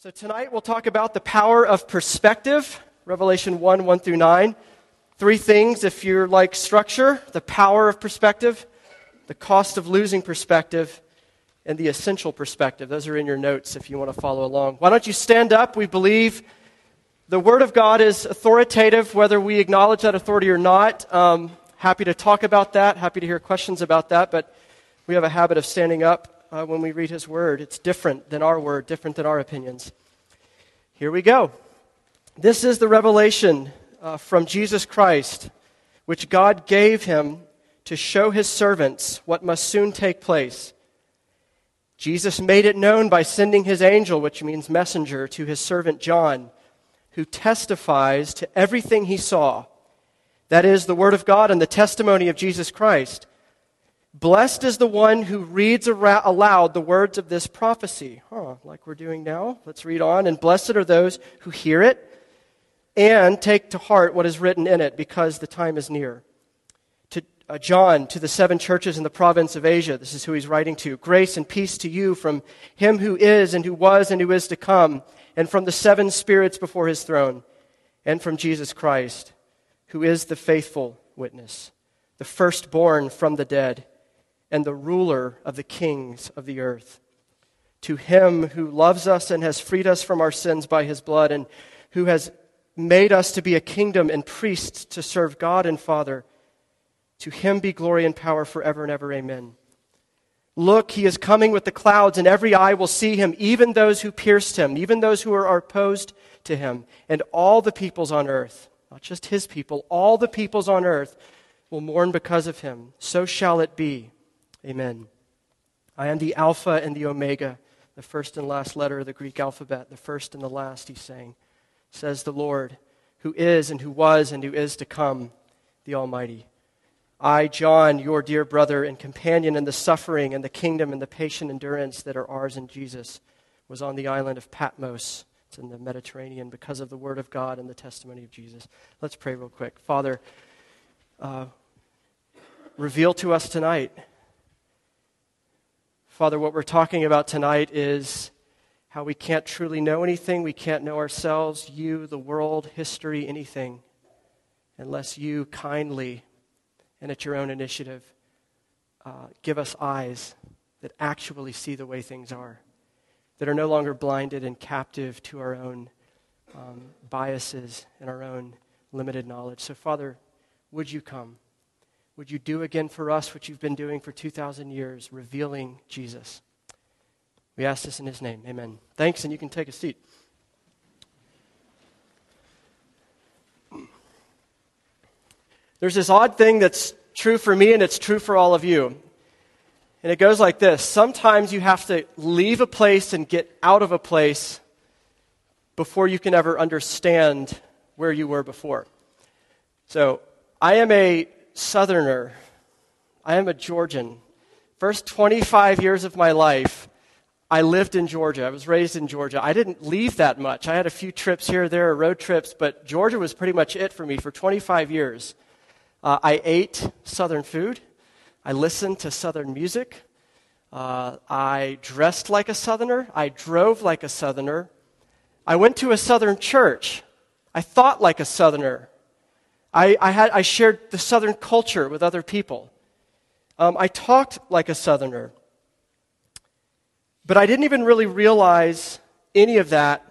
So tonight we'll talk about the power of perspective, Revelation 1 1 through 9. Three things if you're like structure the power of perspective, the cost of losing perspective, and the essential perspective. Those are in your notes if you want to follow along. Why don't you stand up? We believe the Word of God is authoritative, whether we acknowledge that authority or not. Um, happy to talk about that, happy to hear questions about that, but we have a habit of standing up uh, when we read His Word. It's different than our Word, different than our opinions. Here we go. This is the revelation uh, from Jesus Christ, which God gave him to show his servants what must soon take place. Jesus made it known by sending his angel, which means messenger, to his servant John, who testifies to everything he saw. That is, the Word of God and the testimony of Jesus Christ. Blessed is the one who reads aloud the words of this prophecy. Huh, like we're doing now. Let's read on. And blessed are those who hear it and take to heart what is written in it, because the time is near. To uh, John, to the seven churches in the province of Asia, this is who he's writing to. Grace and peace to you from him who is, and who was, and who is to come, and from the seven spirits before his throne, and from Jesus Christ, who is the faithful witness, the firstborn from the dead and the ruler of the kings of the earth. To him who loves us and has freed us from our sins by his blood, and who has made us to be a kingdom and priests to serve God and Father, to him be glory and power forever and ever. Amen. Look, he is coming with the clouds, and every eye will see him, even those who pierced him, even those who are opposed to him, and all the peoples on earth, not just his people, all the peoples on earth will mourn because of him. So shall it be. Amen. I am the Alpha and the Omega, the first and last letter of the Greek alphabet, the first and the last, he's saying, says the Lord, who is and who was and who is to come, the Almighty. I, John, your dear brother and companion in the suffering and the kingdom and the patient endurance that are ours in Jesus, was on the island of Patmos. It's in the Mediterranean because of the word of God and the testimony of Jesus. Let's pray real quick. Father, uh, reveal to us tonight Father, what we're talking about tonight is how we can't truly know anything. We can't know ourselves, you, the world, history, anything, unless you kindly and at your own initiative uh, give us eyes that actually see the way things are, that are no longer blinded and captive to our own um, biases and our own limited knowledge. So, Father, would you come? Would you do again for us what you've been doing for 2,000 years, revealing Jesus? We ask this in his name. Amen. Thanks, and you can take a seat. There's this odd thing that's true for me and it's true for all of you. And it goes like this Sometimes you have to leave a place and get out of a place before you can ever understand where you were before. So, I am a Southerner. I am a Georgian. First 25 years of my life, I lived in Georgia. I was raised in Georgia. I didn't leave that much. I had a few trips here, there, road trips, but Georgia was pretty much it for me for 25 years. Uh, I ate Southern food. I listened to Southern music. Uh, I dressed like a Southerner. I drove like a Southerner. I went to a Southern church. I thought like a Southerner. I, I, had, I shared the Southern culture with other people. Um, I talked like a Southerner. But I didn't even really realize any of that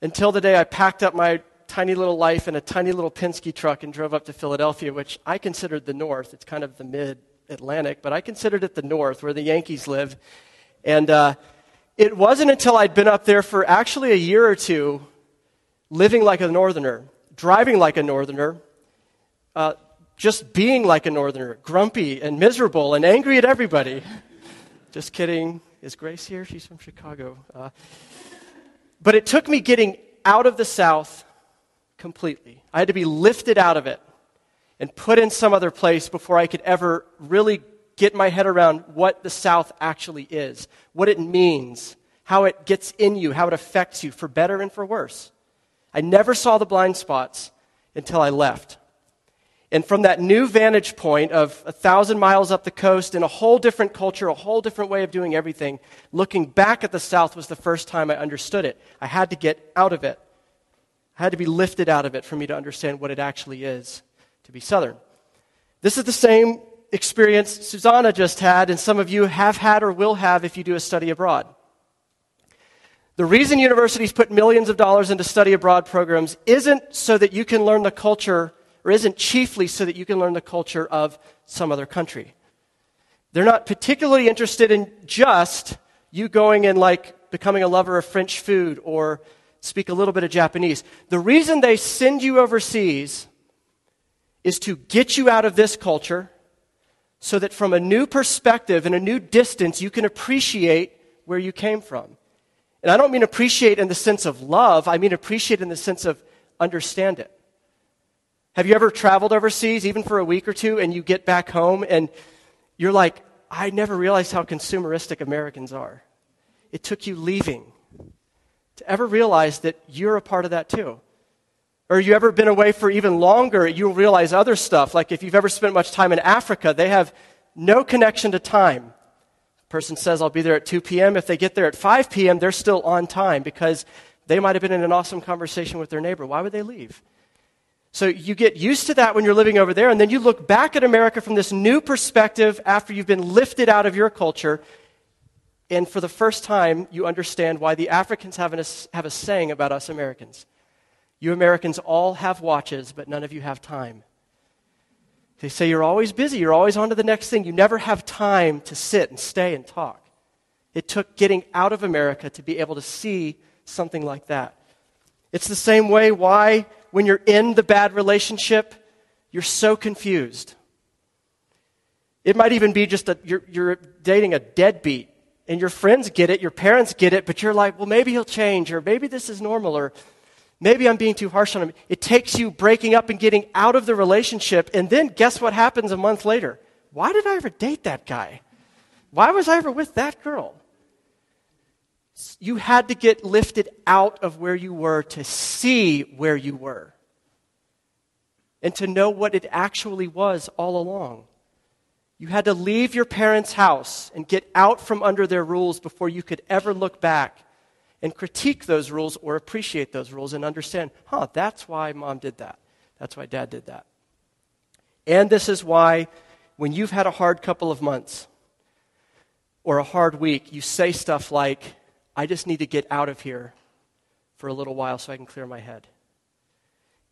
until the day I packed up my tiny little life in a tiny little Penske truck and drove up to Philadelphia, which I considered the North. It's kind of the mid Atlantic, but I considered it the North, where the Yankees live. And uh, it wasn't until I'd been up there for actually a year or two living like a Northerner driving like a northerner, uh, just being like a northerner, grumpy and miserable and angry at everybody. just kidding. Is Grace here? She's from Chicago. Uh, but it took me getting out of the South completely. I had to be lifted out of it and put in some other place before I could ever really get my head around what the South actually is, what it means, how it gets in you, how it affects you, for better and for worse. I never saw the blind spots until I left. And from that new vantage point of a thousand miles up the coast in a whole different culture, a whole different way of doing everything, looking back at the South was the first time I understood it. I had to get out of it. I had to be lifted out of it for me to understand what it actually is to be Southern. This is the same experience Susanna just had, and some of you have had or will have if you do a study abroad. The reason universities put millions of dollars into study abroad programs isn't so that you can learn the culture or isn't chiefly so that you can learn the culture of some other country. They're not particularly interested in just you going and like becoming a lover of French food or speak a little bit of Japanese. The reason they send you overseas is to get you out of this culture so that from a new perspective and a new distance you can appreciate where you came from. And I don't mean appreciate in the sense of love, I mean appreciate in the sense of understand it. Have you ever traveled overseas, even for a week or two, and you get back home and you're like, I never realized how consumeristic Americans are. It took you leaving to ever realize that you're a part of that too. Or you ever been away for even longer, you'll realize other stuff. Like if you've ever spent much time in Africa, they have no connection to time. A person says, I'll be there at 2 p.m. If they get there at 5 p.m., they're still on time because they might have been in an awesome conversation with their neighbor. Why would they leave? So you get used to that when you're living over there, and then you look back at America from this new perspective after you've been lifted out of your culture. And for the first time, you understand why the Africans have, an, have a saying about us Americans. You Americans all have watches, but none of you have time. They say you're always busy, you're always on to the next thing. You never have time to sit and stay and talk. It took getting out of America to be able to see something like that. It's the same way why when you're in the bad relationship, you're so confused. It might even be just that you're, you're dating a deadbeat and your friends get it, your parents get it, but you're like, well, maybe he'll change, or maybe this is normal, or maybe I'm being too harsh on him. It takes you breaking up and getting out of the relationship, and then guess what happens a month later? Why did I ever date that guy? Why was I ever with that girl? You had to get lifted out of where you were to see where you were and to know what it actually was all along. You had to leave your parents' house and get out from under their rules before you could ever look back and critique those rules or appreciate those rules and understand, huh, that's why mom did that. That's why dad did that. And this is why, when you've had a hard couple of months or a hard week, you say stuff like, I just need to get out of here for a little while so I can clear my head.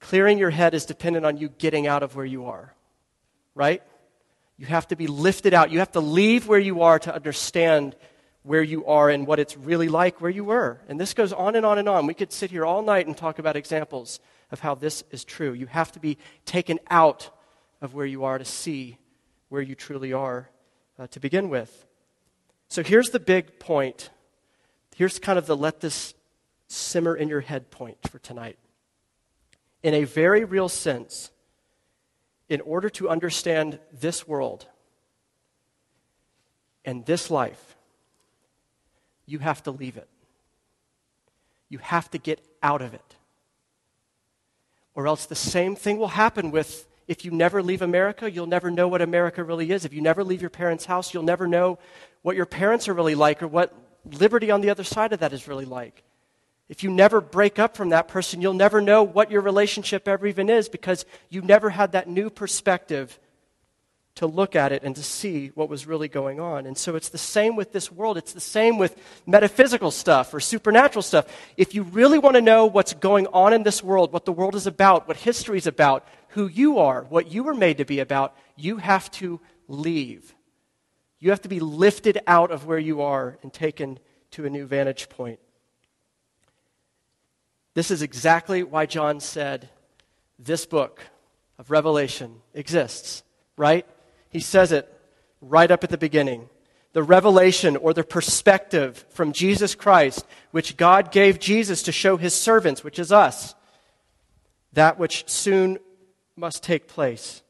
Clearing your head is dependent on you getting out of where you are, right? You have to be lifted out. You have to leave where you are to understand where you are and what it's really like where you were. And this goes on and on and on. We could sit here all night and talk about examples of how this is true. You have to be taken out of where you are to see where you truly are uh, to begin with. So here's the big point Here's kind of the let this simmer in your head point for tonight. In a very real sense, in order to understand this world and this life, you have to leave it. You have to get out of it. Or else the same thing will happen with if you never leave America, you'll never know what America really is. If you never leave your parents' house, you'll never know what your parents are really like or what liberty on the other side of that is really like. If you never break up from that person, you'll never know what your relationship ever even is because you never had that new perspective to look at it and to see what was really going on. And so it's the same with this world. It's the same with metaphysical stuff or supernatural stuff. If you really want to know what's going on in this world, what the world is about, what history is about, who you are, what you were made to be about, you have to leave. You have to be lifted out of where you are and taken to a new vantage point. This is exactly why John said this book of Revelation exists, right? He says it right up at the beginning. The revelation or the perspective from Jesus Christ, which God gave Jesus to show his servants, which is us, that which soon must take place.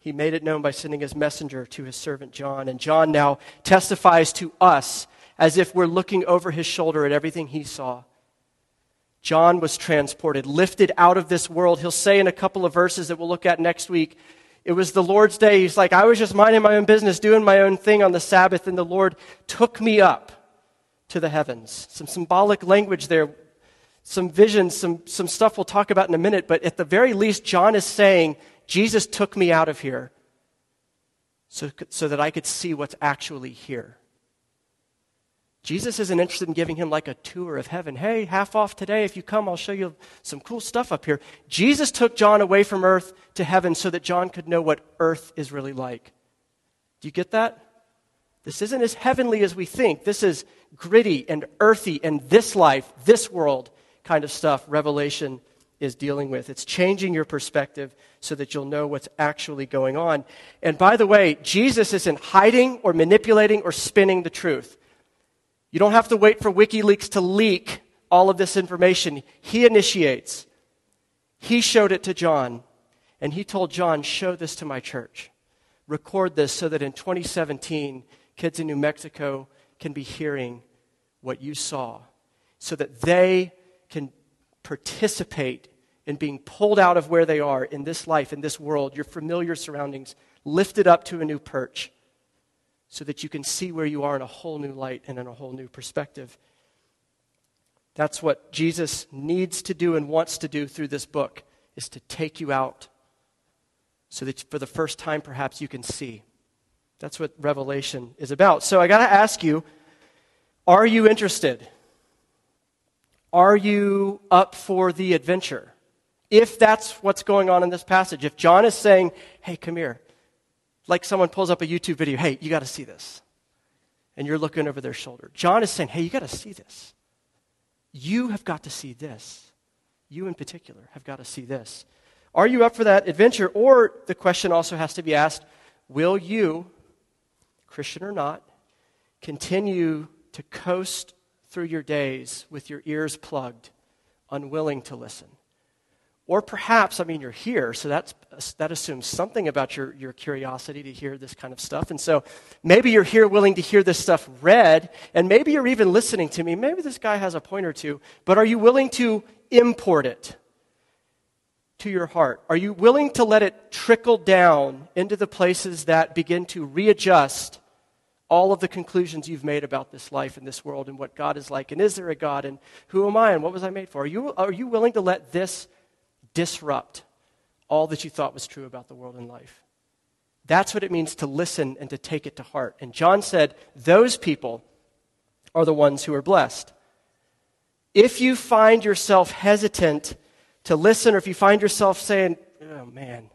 He made it known by sending his messenger to his servant John. And John now testifies to us as if we're looking over his shoulder at everything he saw. John was transported, lifted out of this world. He'll say in a couple of verses that we'll look at next week, it was the Lord's day. He's like, I was just minding my own business, doing my own thing on the Sabbath, and the Lord took me up to the heavens. Some symbolic language there, some visions, some, some stuff we'll talk about in a minute, but at the very least, John is saying, Jesus took me out of here so, so that I could see what's actually here. Jesus isn't interested in giving him like a tour of heaven. Hey, half off today. If you come, I'll show you some cool stuff up here. Jesus took John away from earth to heaven so that John could know what earth is really like. Do you get that? This isn't as heavenly as we think. This is gritty and earthy and this life, this world kind of stuff Revelation is dealing with. It's changing your perspective so that you'll know what's actually going on. And by the way, Jesus isn't hiding or manipulating or spinning the truth. You don't have to wait for WikiLeaks to leak all of this information. He initiates. He showed it to John, and he told John, Show this to my church. Record this so that in 2017, kids in New Mexico can be hearing what you saw, so that they can participate in being pulled out of where they are in this life, in this world, your familiar surroundings, lifted up to a new perch so that you can see where you are in a whole new light and in a whole new perspective. That's what Jesus needs to do and wants to do through this book is to take you out so that for the first time perhaps you can see. That's what Revelation is about. So I got to ask you, are you interested? Are you up for the adventure? If that's what's going on in this passage, if John is saying, hey, come here, like someone pulls up a YouTube video, hey, you got to see this. And you're looking over their shoulder. John is saying, hey, you got to see this. You have got to see this. You in particular have got to see this. Are you up for that adventure? Or the question also has to be asked will you, Christian or not, continue to coast through your days with your ears plugged, unwilling to listen? Or perhaps, I mean, you're here, so that's, that assumes something about your, your curiosity to hear this kind of stuff. And so maybe you're here willing to hear this stuff read, and maybe you're even listening to me. Maybe this guy has a point or two, but are you willing to import it to your heart? Are you willing to let it trickle down into the places that begin to readjust all of the conclusions you've made about this life and this world and what God is like? And is there a God? And who am I? And what was I made for? Are you, are you willing to let this disrupt all that you thought was true about the world and life. That's what it means to listen and to take it to heart. And John said, those people are the ones who are blessed. If you find yourself hesitant to listen, or if you find yourself saying, oh man,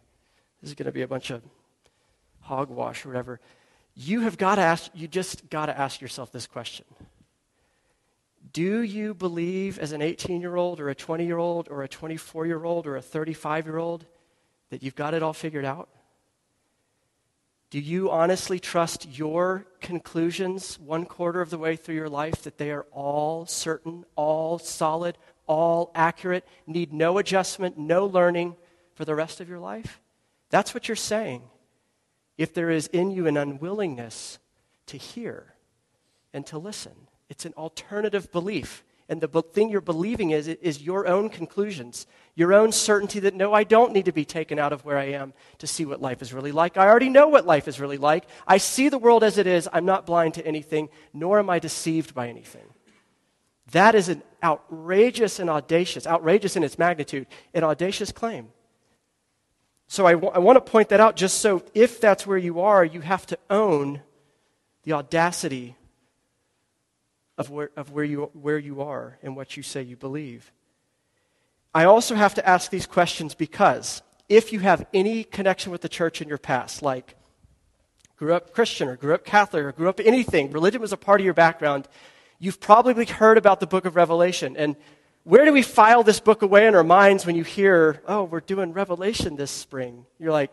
this is going to be a bunch of hogwash or whatever, you have got to ask, you just got to ask yourself this question do you believe as an 18 year old or a 20 year old or a 24 year old or a 35 year old that you've got it all figured out? Do you honestly trust your conclusions one quarter of the way through your life that they are all certain, all solid, all accurate, need no adjustment, no learning for the rest of your life? That's what you're saying. If there is in you an unwillingness to hear and to listen. It's an alternative belief. And the thing you're believing is, is your own conclusions, your own certainty that no, I don't need to be taken out of where I am to see what life is really like. I already know what life is really like. I see the world as it is. I'm not blind to anything, nor am I deceived by anything. That is an outrageous and audacious, outrageous in its magnitude, an audacious claim. So I, w- I want to point that out just so if that's where you are, you have to own the audacity of where, of where, you, where you are and what you say you believe. I also have to ask these questions because if you have any connection with the church in your past, like grew up Christian or grew up Catholic or grew up anything, religion was a part of your background, you've probably heard about the book of Revelation. And where do we file this book away in our minds when you hear, oh, we're doing Revelation this spring? You're like,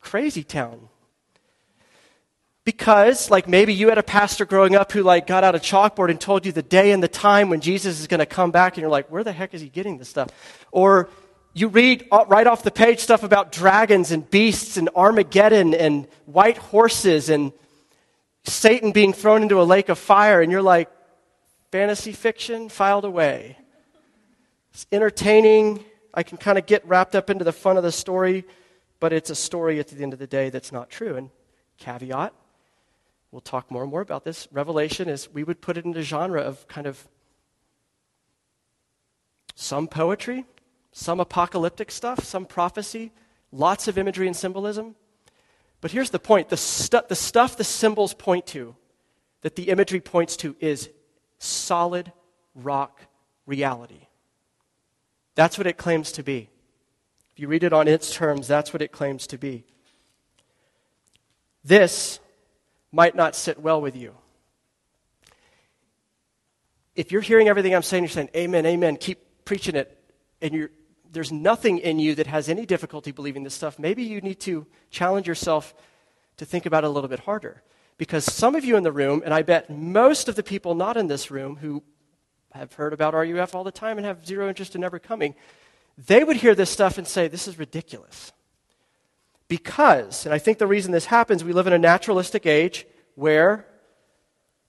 crazy town. Because like maybe you had a pastor growing up who like got out a chalkboard and told you the day and the time when jesus is going to come back and you're like where the heck is he getting this stuff? Or you read right off the page stuff about dragons and beasts and armageddon and white horses and satan being thrown into a lake of fire and you're like fantasy fiction filed away It's entertaining. I can kind of get wrapped up into the fun of the story, but it's a story at the end of the day that's not true. And caveat, we'll talk more and more about this. Revelation is, we would put it in the genre of kind of some poetry, some apocalyptic stuff, some prophecy, lots of imagery and symbolism. But here's the point the, stu- the stuff the symbols point to, that the imagery points to, is solid rock reality. That's what it claims to be. If you read it on its terms, that's what it claims to be. This might not sit well with you. If you're hearing everything I'm saying, you're saying, Amen, Amen, keep preaching it, and there's nothing in you that has any difficulty believing this stuff, maybe you need to challenge yourself to think about it a little bit harder. Because some of you in the room, and I bet most of the people not in this room who have heard about RUF all the time and have zero interest in ever coming, they would hear this stuff and say, This is ridiculous. Because, and I think the reason this happens, we live in a naturalistic age where,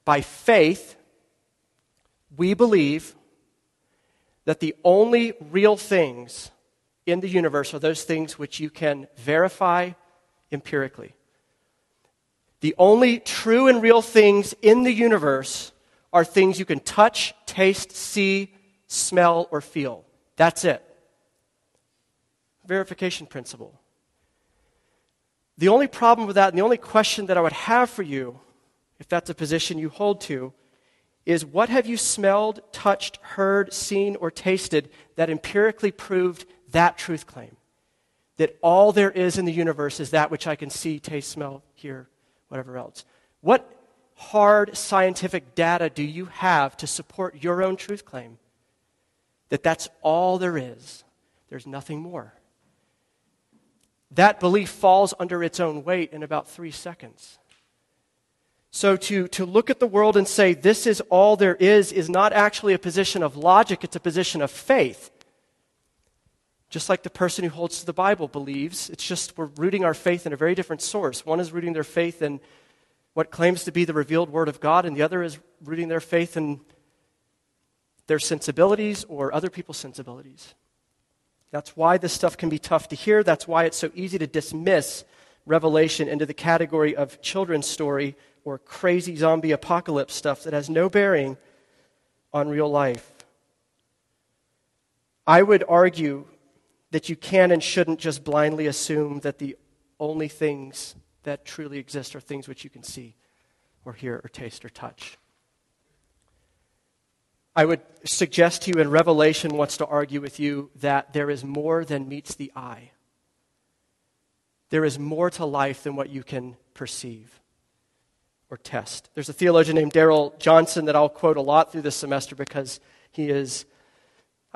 by faith, we believe that the only real things in the universe are those things which you can verify empirically. The only true and real things in the universe are things you can touch, taste, see, smell, or feel. That's it. Verification principle. The only problem with that, and the only question that I would have for you, if that's a position you hold to, is what have you smelled, touched, heard, seen, or tasted that empirically proved that truth claim? That all there is in the universe is that which I can see, taste, smell, hear, whatever else. What hard scientific data do you have to support your own truth claim? That that's all there is, there's nothing more. That belief falls under its own weight in about three seconds. So to, to look at the world and say this is all there is is not actually a position of logic, it's a position of faith. Just like the person who holds to the Bible believes, it's just we're rooting our faith in a very different source. One is rooting their faith in what claims to be the revealed Word of God, and the other is rooting their faith in their sensibilities or other people's sensibilities. That's why this stuff can be tough to hear. That's why it's so easy to dismiss Revelation into the category of children's story or crazy zombie apocalypse stuff that has no bearing on real life. I would argue that you can and shouldn't just blindly assume that the only things that truly exist are things which you can see or hear or taste or touch. I would suggest to you, and Revelation wants to argue with you, that there is more than meets the eye. There is more to life than what you can perceive or test. There's a theologian named Darrell Johnson that I'll quote a lot through this semester because he is,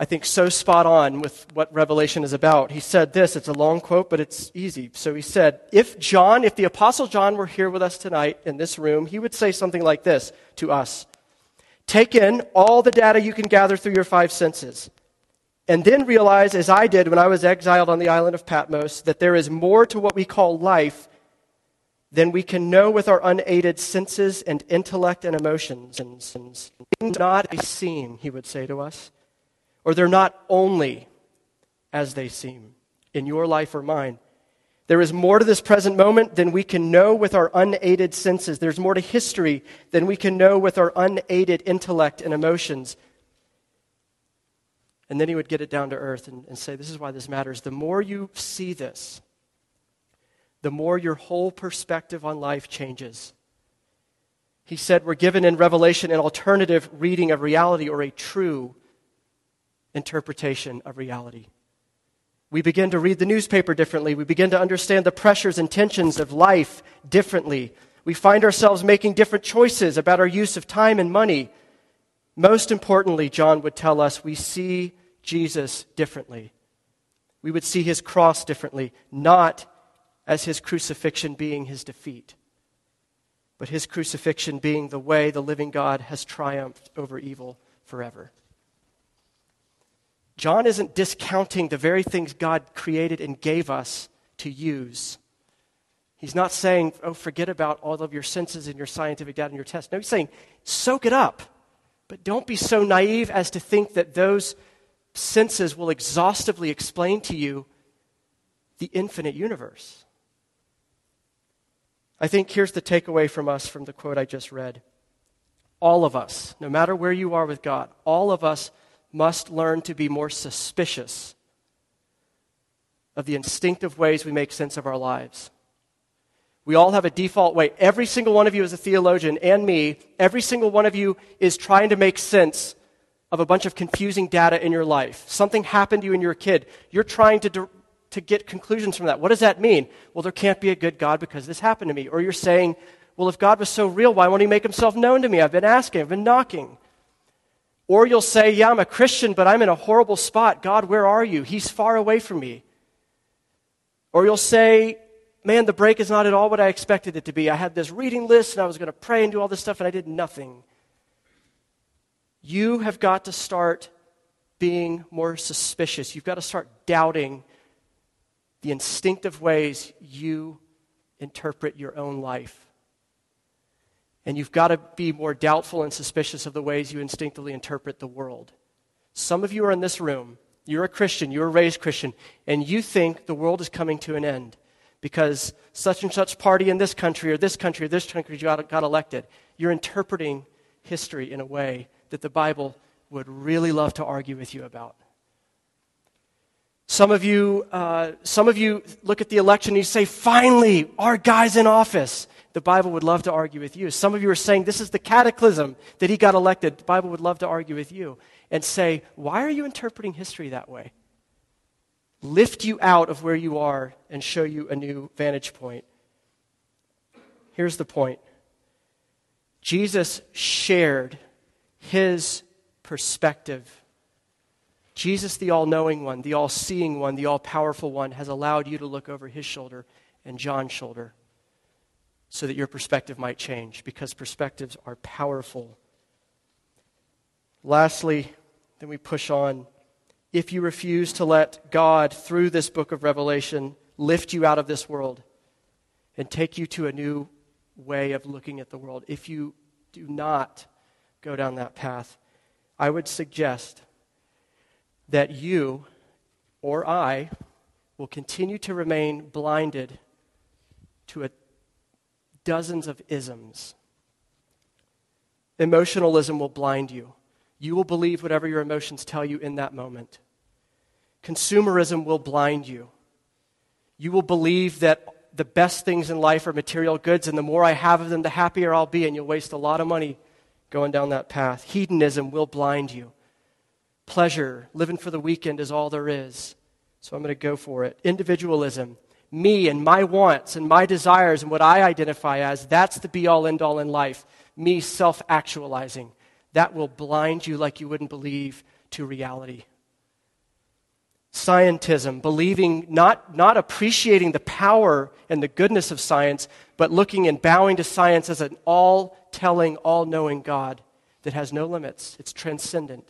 I think, so spot on with what Revelation is about. He said this, it's a long quote, but it's easy. So he said, If John, if the Apostle John were here with us tonight in this room, he would say something like this to us Take in all the data you can gather through your five senses. And then realize, as I did when I was exiled on the island of Patmos, that there is more to what we call life than we can know with our unaided senses and intellect and emotions. And things not a seem, he would say to us, or they're not only as they seem in your life or mine. There is more to this present moment than we can know with our unaided senses. There's more to history than we can know with our unaided intellect and emotions. And then he would get it down to earth and, and say, This is why this matters. The more you see this, the more your whole perspective on life changes. He said we're given in Revelation an alternative reading of reality or a true interpretation of reality. We begin to read the newspaper differently. We begin to understand the pressures and tensions of life differently. We find ourselves making different choices about our use of time and money. Most importantly, John would tell us, we see Jesus differently. We would see his cross differently, not as his crucifixion being his defeat, but his crucifixion being the way the living God has triumphed over evil forever. John isn't discounting the very things God created and gave us to use. He's not saying, oh, forget about all of your senses and your scientific data and your tests. No, he's saying, soak it up. But don't be so naive as to think that those senses will exhaustively explain to you the infinite universe. I think here's the takeaway from us from the quote I just read. All of us, no matter where you are with God, all of us must learn to be more suspicious of the instinctive ways we make sense of our lives. We all have a default way. Every single one of you is a theologian, and me, every single one of you is trying to make sense of a bunch of confusing data in your life. Something happened to you when you were a kid. You're trying to to get conclusions from that. What does that mean? Well, there can't be a good God because this happened to me. Or you're saying, well, if God was so real, why won't he make himself known to me? I've been asking, I've been knocking. Or you'll say, yeah, I'm a Christian, but I'm in a horrible spot. God, where are you? He's far away from me. Or you'll say, man, the break is not at all what I expected it to be. I had this reading list and I was going to pray and do all this stuff and I did nothing. You have got to start being more suspicious. You've got to start doubting the instinctive ways you interpret your own life. And you've got to be more doubtful and suspicious of the ways you instinctively interpret the world. Some of you are in this room. You're a Christian, you were raised Christian, and you think the world is coming to an end because such and such party in this country or this country or this country got, got elected. You're interpreting history in a way that the Bible would really love to argue with you about. Some of you, uh, some of you look at the election and you say, finally, our guy's in office. The Bible would love to argue with you. Some of you are saying this is the cataclysm that he got elected. The Bible would love to argue with you and say, why are you interpreting history that way? Lift you out of where you are and show you a new vantage point. Here's the point Jesus shared his perspective Jesus, the all knowing one, the all seeing one, the all powerful one, has allowed you to look over his shoulder and John's shoulder so that your perspective might change because perspectives are powerful. Lastly, then we push on. If you refuse to let God, through this book of Revelation, lift you out of this world and take you to a new way of looking at the world, if you do not go down that path, I would suggest that you or I will continue to remain blinded to a, dozens of isms. Emotionalism will blind you. You will believe whatever your emotions tell you in that moment. Consumerism will blind you. You will believe that the best things in life are material goods, and the more I have of them, the happier I'll be, and you'll waste a lot of money going down that path. Hedonism will blind you pleasure, living for the weekend is all there is. So I'm going to go for it. Individualism, me and my wants and my desires and what I identify as, that's the be all end all in life. Me self actualizing. That will blind you like you wouldn't believe to reality. Scientism, believing, not, not appreciating the power and the goodness of science, but looking and bowing to science as an all telling, all knowing God that has no limits. It's transcendent.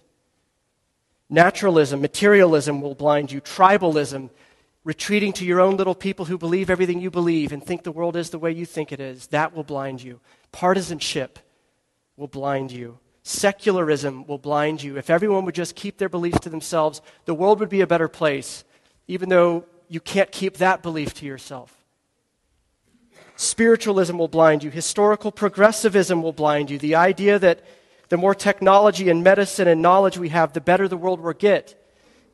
Naturalism, materialism will blind you. Tribalism, retreating to your own little people who believe everything you believe and think the world is the way you think it is, that will blind you. Partisanship will blind you. Secularism will blind you. If everyone would just keep their beliefs to themselves, the world would be a better place, even though you can't keep that belief to yourself. Spiritualism will blind you. Historical progressivism will blind you. The idea that the more technology and medicine and knowledge we have, the better the world will get.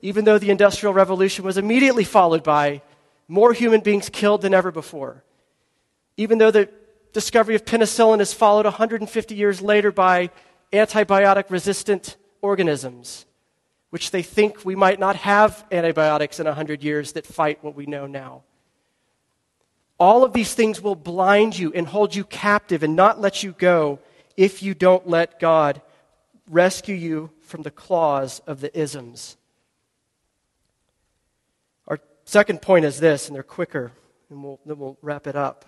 Even though the Industrial Revolution was immediately followed by more human beings killed than ever before. Even though the discovery of penicillin is followed 150 years later by antibiotic resistant organisms, which they think we might not have antibiotics in 100 years that fight what we know now. All of these things will blind you and hold you captive and not let you go if you don't let God rescue you from the claws of the isms. Second point is this, and they're quicker, and we'll, then we'll wrap it up.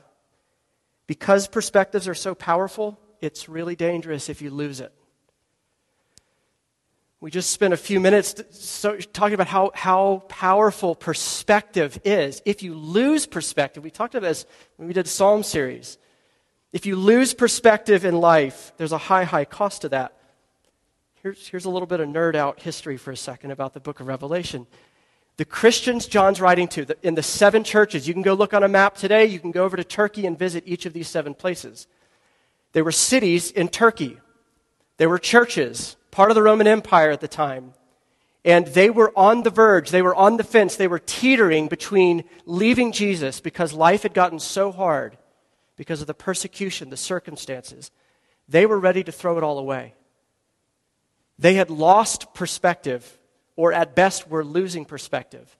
Because perspectives are so powerful, it's really dangerous if you lose it. We just spent a few minutes so, talking about how, how powerful perspective is. If you lose perspective, we talked about this when we did Psalm series. If you lose perspective in life, there's a high, high cost to that. here's, here's a little bit of nerd out history for a second about the book of Revelation. The Christians John's writing to the, in the seven churches, you can go look on a map today, you can go over to Turkey and visit each of these seven places. They were cities in Turkey, they were churches, part of the Roman Empire at the time. And they were on the verge, they were on the fence, they were teetering between leaving Jesus because life had gotten so hard because of the persecution, the circumstances. They were ready to throw it all away. They had lost perspective, or at best we're losing perspective.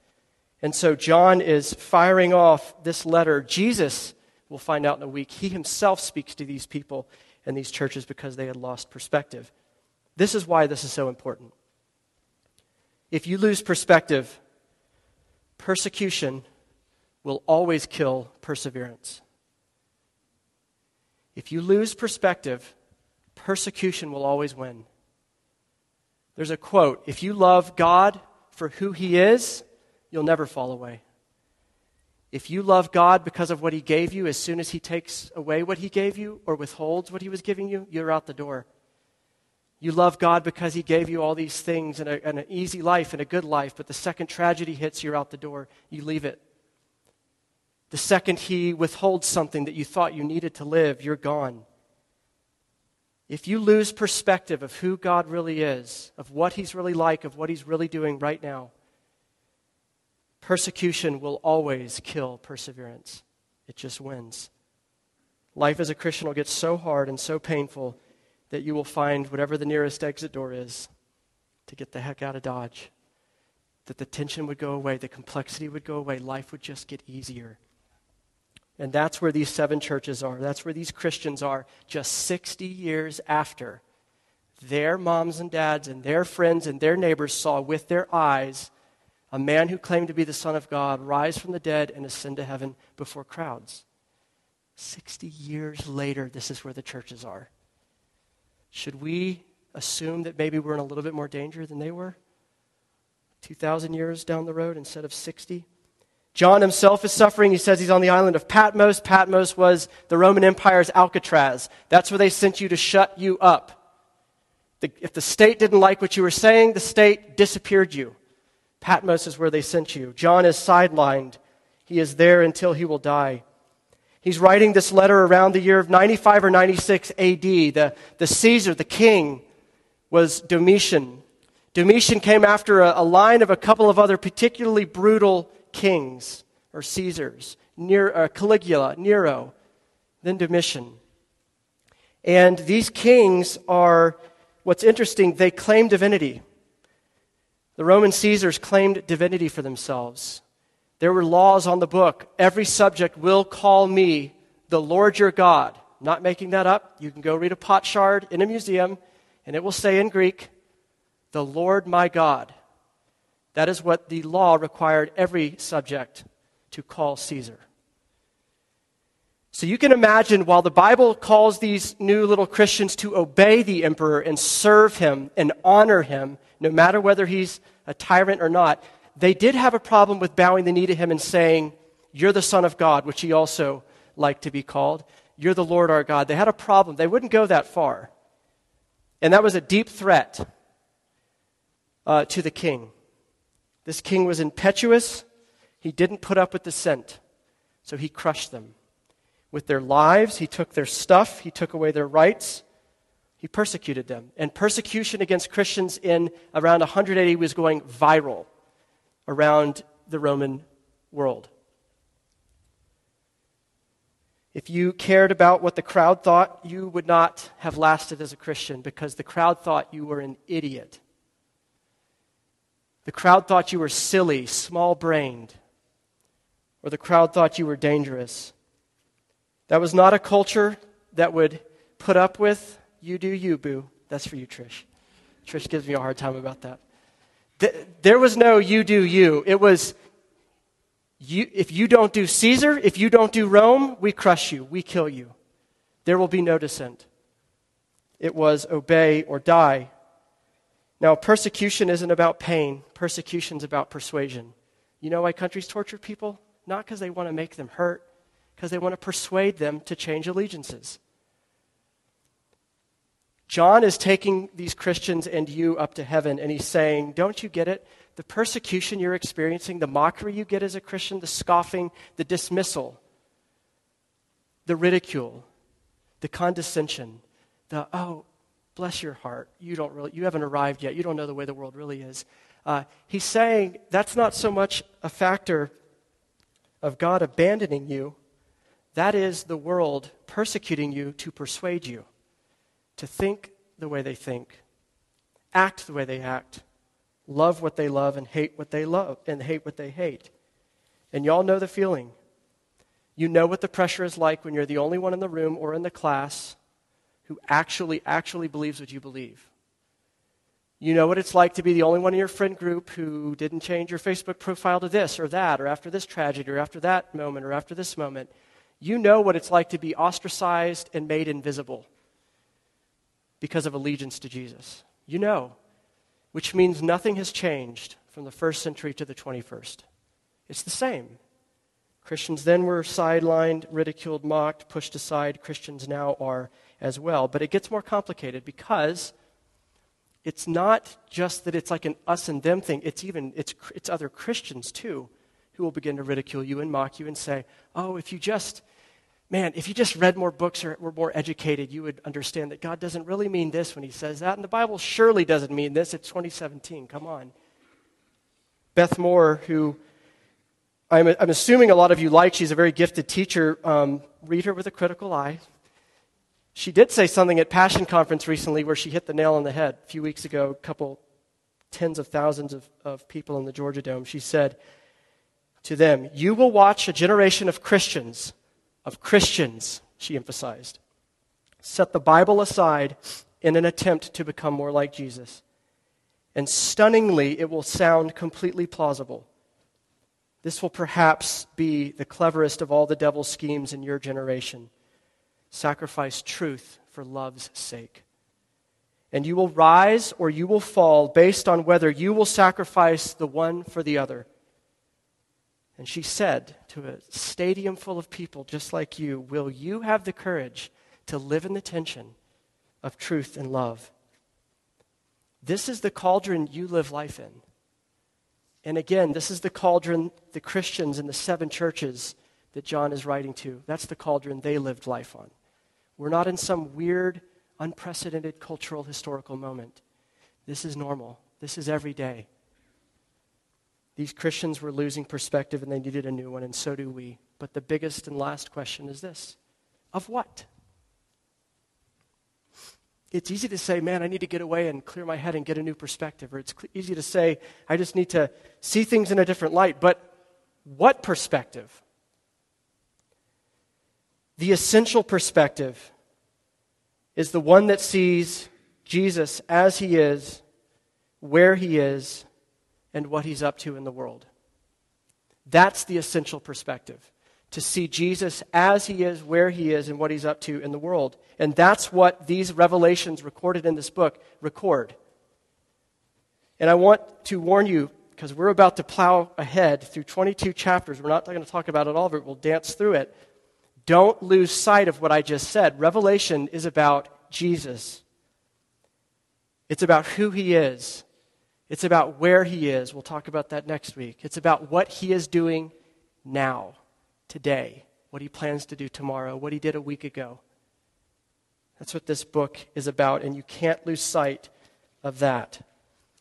And so John is firing off this letter. Jesus, we'll find out in a week, he himself speaks to these people and these churches because they had lost perspective. This is why this is so important. If you lose perspective, persecution will always kill perseverance. If you lose perspective, persecution will always win. There's a quote If you love God for who He is, you'll never fall away. If you love God because of what He gave you, as soon as He takes away what He gave you or withholds what He was giving you, you're out the door. You love God because He gave you all these things and, a, and an easy life and a good life, but the second tragedy hits, you're out the door. You leave it. The second He withholds something that you thought you needed to live, you're gone. If you lose perspective of who God really is, of what He's really like, of what He's really doing right now, persecution will always kill perseverance. It just wins. Life as a Christian will get so hard and so painful that you will find whatever the nearest exit door is to get the heck out of Dodge. That the tension would go away, the complexity would go away, life would just get easier. And that's where these seven churches are. That's where these Christians are just 60 years after their moms and dads and their friends and their neighbors saw with their eyes a man who claimed to be the Son of God rise from the dead and ascend to heaven before crowds. 60 years later, this is where the churches are. Should we assume that maybe we're in a little bit more danger than they were? 2,000 years down the road instead of 60? John himself is suffering. He says he's on the island of Patmos. Patmos was the Roman Empire's Alcatraz. That's where they sent you to shut you up. The, if the state didn't like what you were saying, the state disappeared you. Patmos is where they sent you. John is sidelined. He is there until he will die. He's writing this letter around the year of 95 or 96 AD. The, the Caesar, the king, was Domitian. Domitian came after a, a line of a couple of other particularly brutal kings or Caesars, Nero, uh, Caligula, Nero, then Domitian. And these kings are, what's interesting, they claim divinity. The Roman Caesars claimed divinity for themselves. There were laws on the book. Every subject will call me the Lord your God. Not making that up. You can go read a potsherd in a museum, and it will say in Greek, the Lord my God. That is what the law required every subject to call Caesar. So you can imagine while the Bible calls these new little Christians to obey the emperor and serve him and honor him, no matter whether he's a tyrant or not, they did have a problem with bowing the knee to him and saying, You're the Son of God, which he also liked to be called. You're the Lord our God. They had a problem. They wouldn't go that far. And that was a deep threat uh, to the king. This king was impetuous. He didn't put up with dissent. So he crushed them. With their lives, he took their stuff, he took away their rights, he persecuted them. And persecution against Christians in around 180 was going viral around the Roman world. If you cared about what the crowd thought, you would not have lasted as a Christian because the crowd thought you were an idiot. The crowd thought you were silly, small brained, or the crowd thought you were dangerous. That was not a culture that would put up with you do you, boo. That's for you, Trish. Trish gives me a hard time about that. There was no you do you. It was you, if you don't do Caesar, if you don't do Rome, we crush you, we kill you. There will be no dissent. It was obey or die. Now, persecution isn't about pain, persecution's about persuasion. You know why countries torture people? Not because they want to make them hurt, because they want to persuade them to change allegiances. John is taking these Christians and you up to heaven, and he's saying, Don't you get it? The persecution you're experiencing, the mockery you get as a Christian, the scoffing, the dismissal, the ridicule, the condescension, the, oh, bless your heart, you don't really, you haven't arrived yet, you don't know the way the world really is. Uh, he's saying that's not so much a factor of God abandoning you, that is the world persecuting you to persuade you to think the way they think, act the way they act, love what they love and hate what they love and hate what they hate. And y'all know the feeling. You know what the pressure is like when you're the only one in the room or in the class who actually actually believes what you believe. You know what it's like to be the only one in your friend group who didn't change your Facebook profile to this or that, or after this tragedy, or after that moment, or after this moment. You know what it's like to be ostracized and made invisible because of allegiance to Jesus. You know, which means nothing has changed from the first century to the 21st. It's the same. Christians then were sidelined, ridiculed, mocked, pushed aside. Christians now are as well. But it gets more complicated because it's not just that it's like an us and them thing. It's even it's it's other Christians too who will begin to ridicule you and mock you and say, "Oh, if you just man, if you just read more books or were more educated, you would understand that God doesn't really mean this when he says that. And the Bible surely doesn't mean this. It's 2017. Come on. Beth Moore, who I'm, I'm assuming a lot of you like, she's a very gifted teacher. Um, read her with a critical eye. She did say something at Passion Conference recently where she hit the nail on the head. A few weeks ago, a couple tens of thousands of, of people in the Georgia Dome. She said to them, You will watch a generation of Christians of Christians, she emphasized, set the Bible aside in an attempt to become more like Jesus. And stunningly, it will sound completely plausible. This will perhaps be the cleverest of all the devil's schemes in your generation. Sacrifice truth for love's sake. And you will rise or you will fall based on whether you will sacrifice the one for the other. And she said to a stadium full of people just like you, Will you have the courage to live in the tension of truth and love? This is the cauldron you live life in. And again, this is the cauldron the Christians in the seven churches that John is writing to. That's the cauldron they lived life on. We're not in some weird, unprecedented cultural historical moment. This is normal. This is every day. These Christians were losing perspective and they needed a new one, and so do we. But the biggest and last question is this of what? It's easy to say, man, I need to get away and clear my head and get a new perspective. Or it's easy to say, I just need to see things in a different light. But what perspective? The essential perspective is the one that sees Jesus as he is, where he is, and what he's up to in the world. That's the essential perspective to see Jesus as he is, where he is, and what he's up to in the world. And that's what these revelations recorded in this book record. And I want to warn you, because we're about to plow ahead through 22 chapters. We're not going to talk about it all it, we'll dance through it. Don't lose sight of what I just said. Revelation is about Jesus, it's about who he is, it's about where he is. We'll talk about that next week. It's about what he is doing now, today, what he plans to do tomorrow, what he did a week ago. That's what this book is about, and you can't lose sight of that.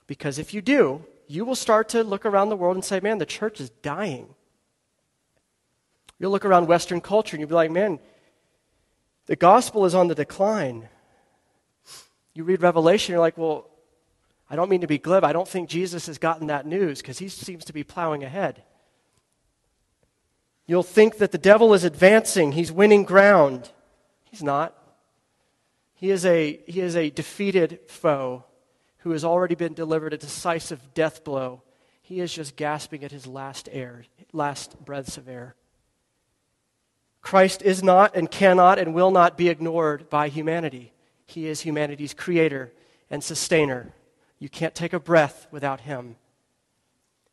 Because if you do, you will start to look around the world and say, man, the church is dying. You'll look around Western culture and you'll be like, man, the gospel is on the decline. You read Revelation, you're like, well, I don't mean to be glib. I don't think Jesus has gotten that news because he seems to be plowing ahead. You'll think that the devil is advancing, he's winning ground. He's not. He is a, he is a defeated foe who has already been delivered a decisive death blow. He is just gasping at his last air, last breaths of air. Christ is not and cannot and will not be ignored by humanity. He is humanity's creator and sustainer. You can't take a breath without him.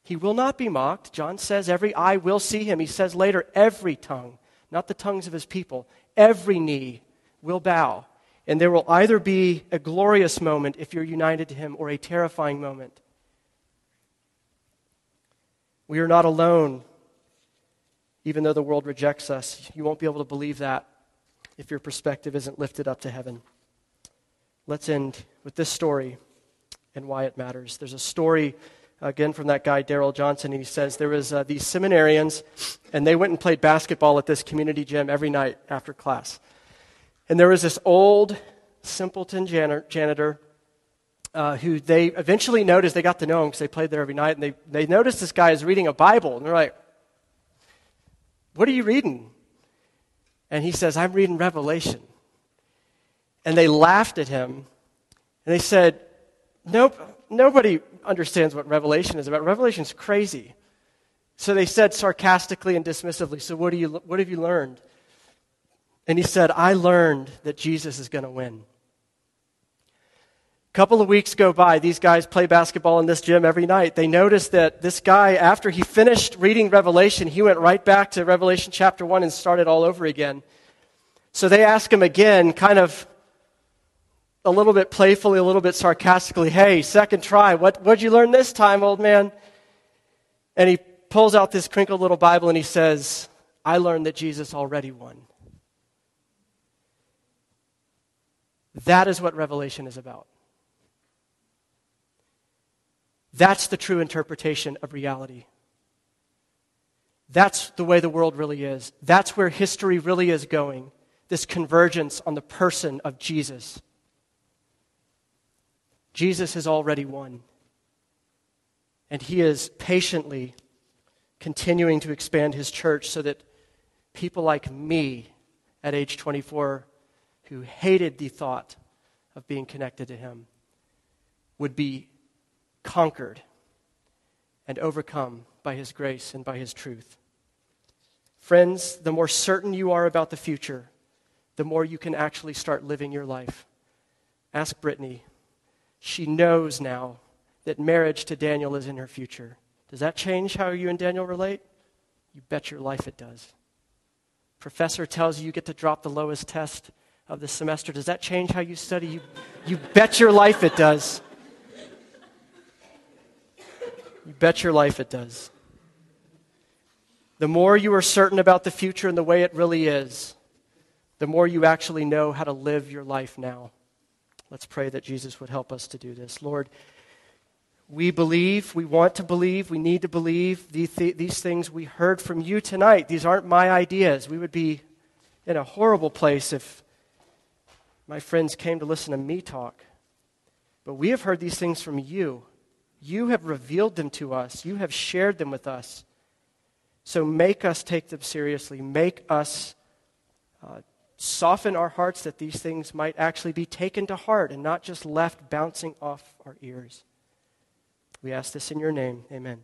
He will not be mocked. John says every eye will see him. He says later, every tongue, not the tongues of his people, every knee will bow. And there will either be a glorious moment if you're united to Him or a terrifying moment. We are not alone, even though the world rejects us. You won't be able to believe that if your perspective isn't lifted up to heaven. Let's end with this story and why it matters. There's a story, again, from that guy, Darrell Johnson. He says there was uh, these seminarians, and they went and played basketball at this community gym every night after class. And there was this old simpleton janitor uh, who they eventually noticed, they got to know him because they played there every night, and they, they noticed this guy is reading a Bible. And they're like, What are you reading? And he says, I'm reading Revelation. And they laughed at him. And they said, Nope, nobody understands what Revelation is about. Revelation's crazy. So they said sarcastically and dismissively, So what, do you, what have you learned? And he said, I learned that Jesus is going to win. Couple of weeks go by. These guys play basketball in this gym every night. They notice that this guy, after he finished reading Revelation, he went right back to Revelation chapter 1 and started all over again. So they ask him again, kind of a little bit playfully, a little bit sarcastically, Hey, second try, what, what'd you learn this time, old man? And he pulls out this crinkled little Bible and he says, I learned that Jesus already won. That is what Revelation is about. That's the true interpretation of reality. That's the way the world really is. That's where history really is going. This convergence on the person of Jesus. Jesus has already won. And he is patiently continuing to expand his church so that people like me at age 24 who hated the thought of being connected to him would be conquered and overcome by his grace and by his truth. Friends, the more certain you are about the future, the more you can actually start living your life. Ask Brittany she knows now that marriage to Daniel is in her future. Does that change how you and Daniel relate? You bet your life it does. Professor tells you you get to drop the lowest test of the semester. Does that change how you study? You, you bet your life it does. You bet your life it does. The more you are certain about the future and the way it really is, the more you actually know how to live your life now. Let's pray that Jesus would help us to do this. Lord, we believe, we want to believe, we need to believe these, things we heard from you tonight. These aren't my ideas. We would be in a horrible place if my friends came to listen to me talk. But we have heard these things from you. You have revealed them to us, you have shared them with us. So make us take them seriously. Make us uh, Soften our hearts that these things might actually be taken to heart and not just left bouncing off our ears. We ask this in your name. Amen.